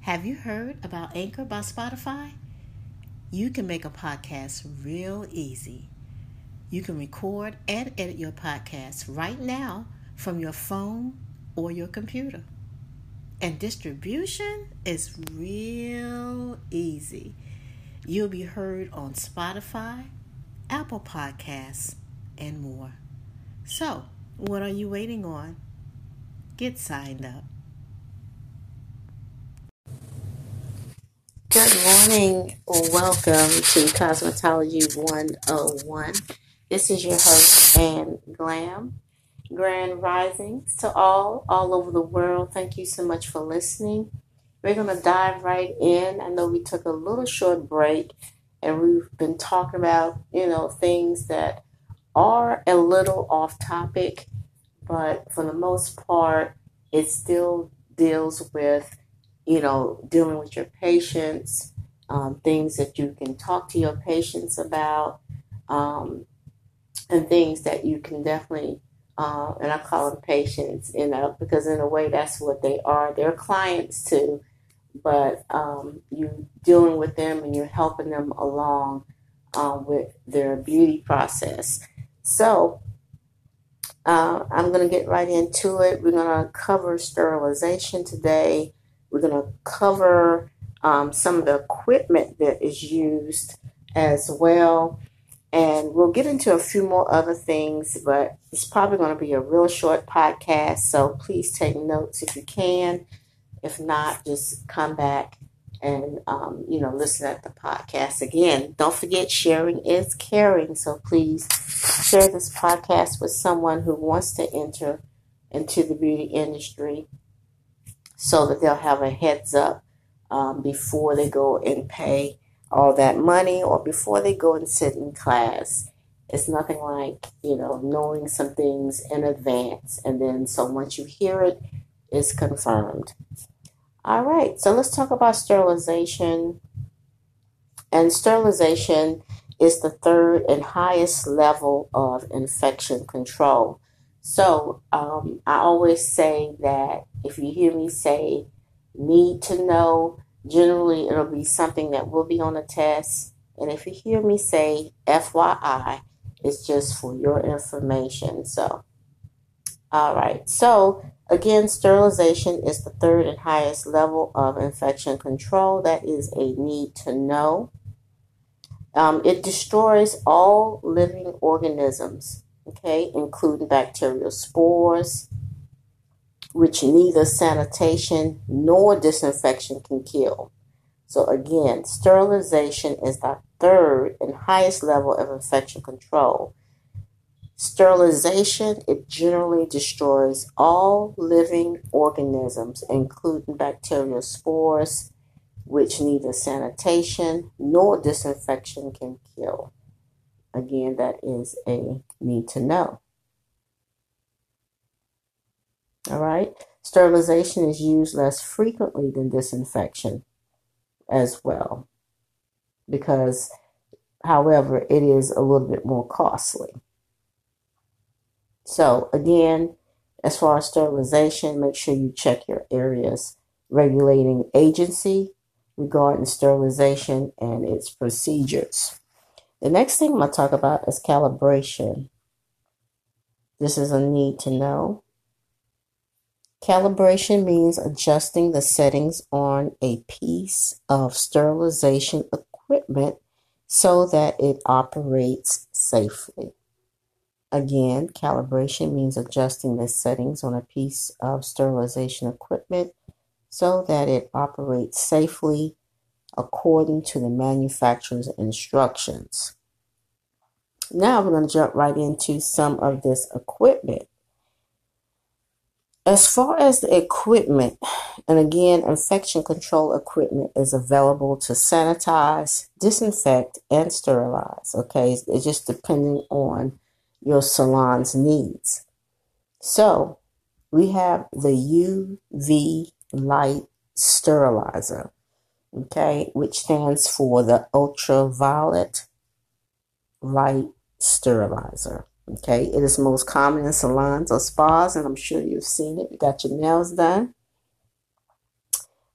Have you heard about Anchor by Spotify? You can make a podcast real easy. You can record and edit your podcast right now from your phone or your computer. And distribution is real easy. You'll be heard on Spotify, Apple Podcasts, and more. So, what are you waiting on? Get signed up. Good morning. Welcome to Cosmetology 101. This is your host, Ann Glam. Grand risings to all, all over the world. Thank you so much for listening. We're going to dive right in. I know we took a little short break and we've been talking about, you know, things that are a little off topic, but for the most part, it still deals with, you know, dealing with your patients, um, things that you can talk to your patients about, um, and things that you can definitely, uh, and I call them patients, you know, because in a way that's what they are. They're clients too, but um, you dealing with them and you're helping them along um, with their beauty process. So uh, I'm going to get right into it. We're going to cover sterilization today. We're going to cover um, some of the equipment that is used as well. And we'll get into a few more other things, but it's probably going to be a real short podcast. So please take notes if you can. If not, just come back and um, you know listen at the podcast again. Don't forget sharing is caring, so please share this podcast with someone who wants to enter into the beauty industry, so that they'll have a heads up um, before they go and pay all that money or before they go and sit in class. It's nothing like you know knowing some things in advance, and then so once you hear it, it's confirmed. All right, so let's talk about sterilization. And sterilization is the third and highest level of infection control. So um, I always say that if you hear me say need to know, generally it'll be something that will be on a test. And if you hear me say FYI, it's just for your information. So, all right. So Again, sterilization is the third and highest level of infection control. That is a need to know. Um, it destroys all living organisms, okay, including bacterial spores, which neither sanitation nor disinfection can kill. So, again, sterilization is the third and highest level of infection control. Sterilization, it generally destroys all living organisms, including bacterial spores, which neither sanitation nor disinfection can kill. Again, that is a need to know. All right. Sterilization is used less frequently than disinfection as well, because, however, it is a little bit more costly. So again, as far as sterilization, make sure you check your area's regulating agency regarding sterilization and its procedures. The next thing I'm going to talk about is calibration. This is a need to know. Calibration means adjusting the settings on a piece of sterilization equipment so that it operates safely. Again, calibration means adjusting the settings on a piece of sterilization equipment so that it operates safely according to the manufacturer's instructions. Now we're going to jump right into some of this equipment. As far as the equipment, and again, infection control equipment is available to sanitize, disinfect, and sterilize. Okay, it's just depending on your salon's needs. So we have the UV light sterilizer, okay, which stands for the ultraviolet light sterilizer. Okay, it is most common in salons or spas, and I'm sure you've seen it. You got your nails done.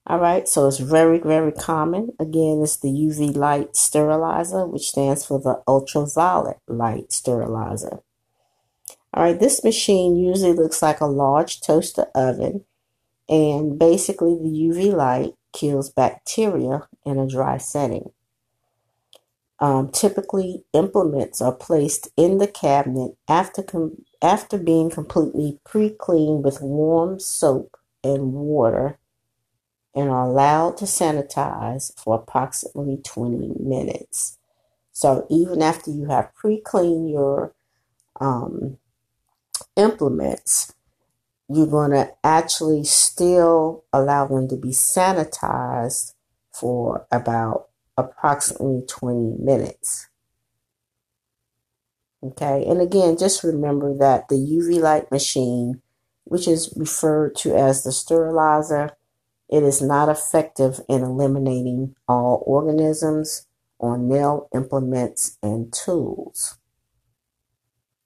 All right, so it's very, very common. Again, it's the UV light sterilizer, which stands for the ultraviolet light sterilizer. All right, this machine usually looks like a large toaster oven, and basically the UV light kills bacteria in a dry setting. Um, typically, implements are placed in the cabinet after com- after being completely pre-cleaned with warm soap and water and are allowed to sanitize for approximately 20 minutes. So even after you have pre-cleaned your um, implements, you're going to actually still allow them to be sanitized for about approximately 20 minutes. Okay, and again, just remember that the UV light machine, which is referred to as the sterilizer, it is not effective in eliminating all organisms on nail implements and tools.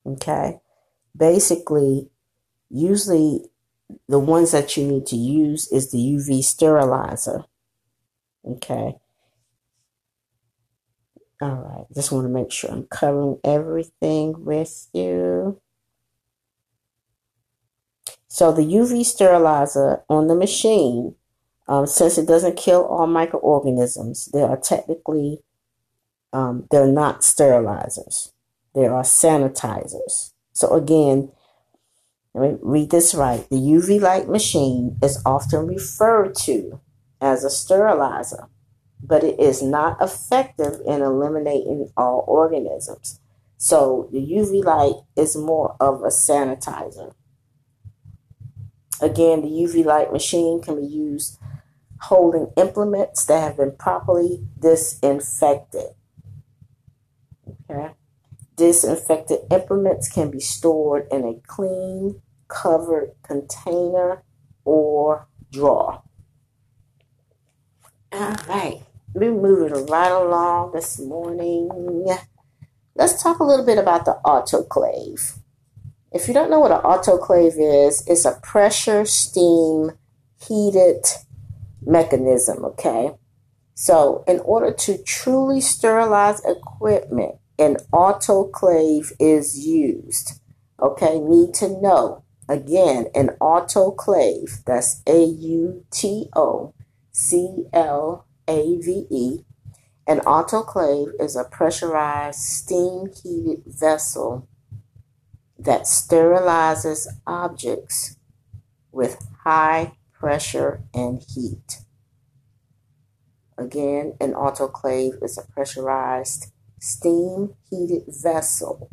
Okay, basically, usually the ones that you need to use is the UV sterilizer. Okay. All right. Just want to make sure I'm covering everything with you. So the UV sterilizer on the machine, um, since it doesn't kill all microorganisms, they are technically um, they're not sterilizers. They are sanitizers. So again, let me read this right. The UV light machine is often referred to as a sterilizer, but it is not effective in eliminating all organisms. So the UV light is more of a sanitizer. Again, the UV light machine can be used holding implements that have been properly disinfected. Okay. Disinfected implements can be stored in a clean, covered container or drawer. All right, we're moving right along this morning. Let's talk a little bit about the autoclave. If you don't know what an autoclave is, it's a pressure steam heated mechanism, okay? So, in order to truly sterilize equipment, an autoclave is used. Okay, need to know. Again, an autoclave, that's A U T O C L A V E. An autoclave is a pressurized steam heated vessel that sterilizes objects with high pressure and heat. Again, an autoclave is a pressurized steam heated vessel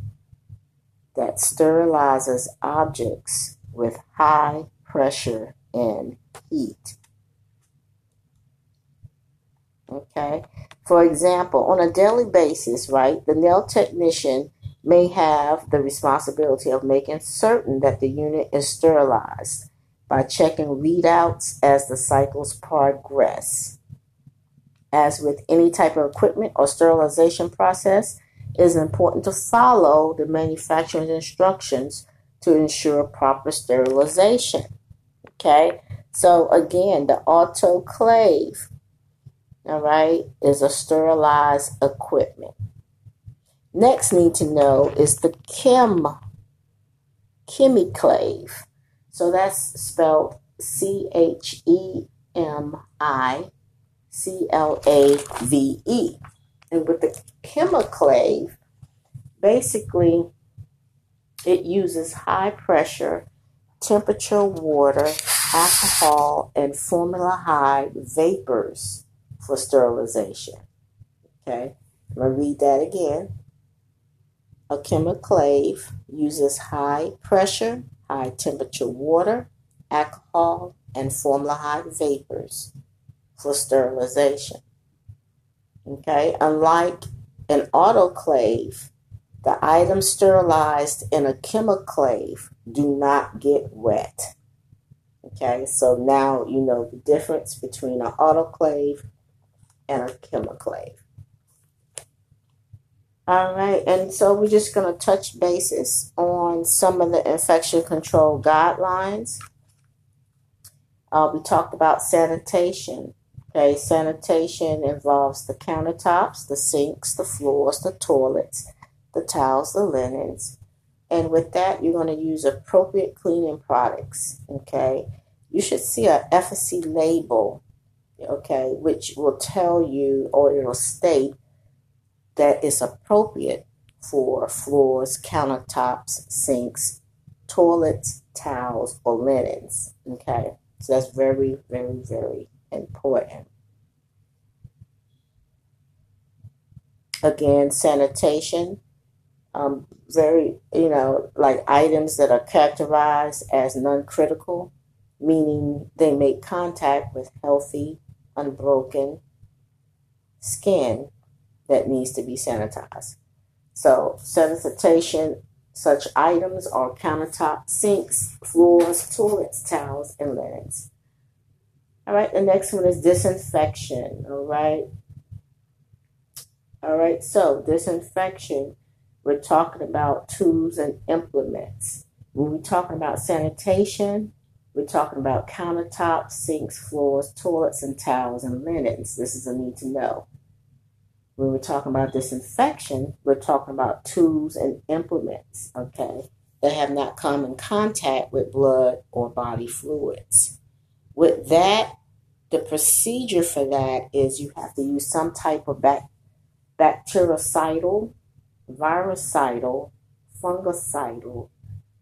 that sterilizes objects with high pressure and heat. Okay, for example, on a daily basis, right, the nail technician may have the responsibility of making certain that the unit is sterilized by checking readouts as the cycles progress. As with any type of equipment or sterilization process, it is important to follow the manufacturer's instructions to ensure proper sterilization. Okay, so again, the autoclave, all right, is a sterilized equipment. Next, need to know is the chem chemiclave. So that's spelled C H E M I C L A V E. And with the chemiclave, basically it uses high pressure, temperature water, alcohol, and formaldehyde vapors for sterilization. Okay, I'm to read that again. A chemiclave uses high pressure, high temperature water, alcohol, and formaldehyde vapors for sterilization. Okay, unlike an autoclave, the items sterilized in a chemiclave do not get wet. Okay, so now you know the difference between an autoclave and a chemiclave. All right, and so we're just going to touch basis on some of the infection control guidelines. Uh, we talked about sanitation. Okay, sanitation involves the countertops, the sinks, the floors, the toilets, the towels, the linens. And with that, you're going to use appropriate cleaning products. Okay, you should see a efficacy label. Okay, which will tell you or it'll state that it's appropriate for floors, countertops, sinks, toilets, towels, or linens. Okay, so that's very, very, very important. Again, sanitation, um, very, you know, like items that are characterized as non critical, meaning they make contact with healthy, unbroken skin that needs to be sanitized. So, sanitation, such items are countertop, sinks, floors, toilets, towels, and linens. All right, the next one is disinfection. All right. All right, so disinfection, we're talking about tools and implements. When we're talking about sanitation, we're talking about countertops, sinks, floors, toilets, and towels and linens. This is a need to know. When we're talking about disinfection, we're talking about tools and implements, okay, that have not come in contact with blood or body fluids. With that, the procedure for that is you have to use some type of bac- bactericidal, virucidal, fungicidal,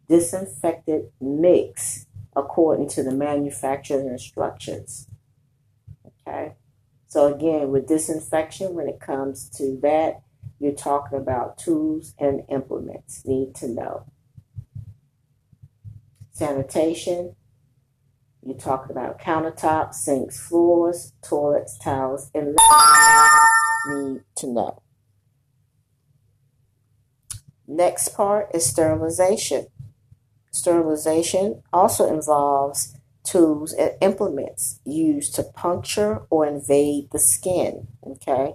disinfected mix according to the manufacturer's instructions. Okay. So again, with disinfection, when it comes to that, you're talking about tools and implements. Need to know. Sanitation, you're talking about countertops, sinks, floors, toilets, towels, and need to know. Next part is sterilization. Sterilization also involves tools and implements used to puncture or invade the skin. Okay.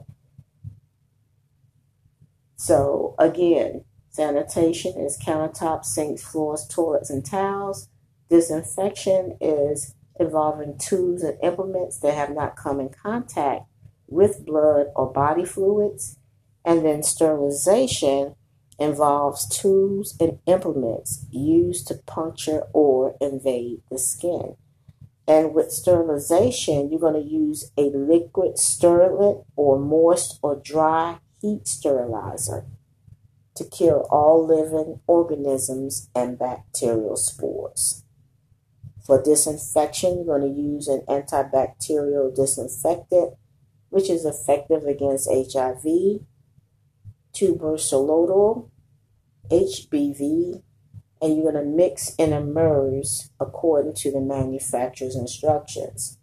So again, sanitation is countertops, sinks, floors, toilets, and towels. Disinfection is involving tools and implements that have not come in contact with blood or body fluids. And then sterilization involves tools and implements used to puncture or invade the skin. And with sterilization, you're going to use a liquid sterilant or moist or dry heat sterilizer to kill all living organisms and bacterial spores. For disinfection, you're going to use an antibacterial disinfectant, which is effective against HIV, tuberculosis, HBV, and you're going to mix and immerse according to the manufacturer's instructions.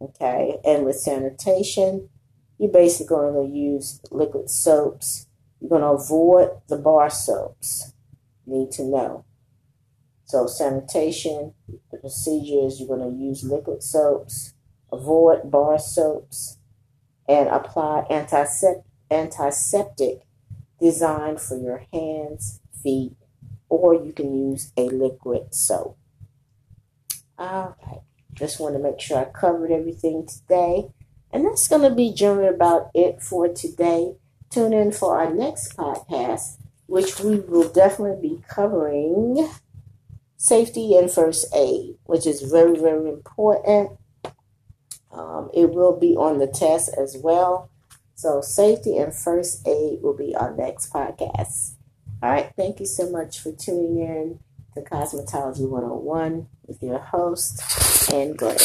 Okay, and with sanitation, you're basically going to use liquid soaps. You're going to avoid the bar soaps. You Need to know. So, sanitation, procedure is you're going to use liquid soaps, avoid bar soaps, and apply antiseptic, antiseptic designed for your hands, feet, or you can use a liquid soap. All right, just want to make sure I covered everything today. And that's going to be generally about it for today. Tune in for our next podcast, which we will definitely be covering safety and first aid, which is very, very important. Um, it will be on the test as well. So, safety and first aid will be our next podcast. All right, thank you so much for tuning in to Cosmetology 101 with your host, Ann Glenn.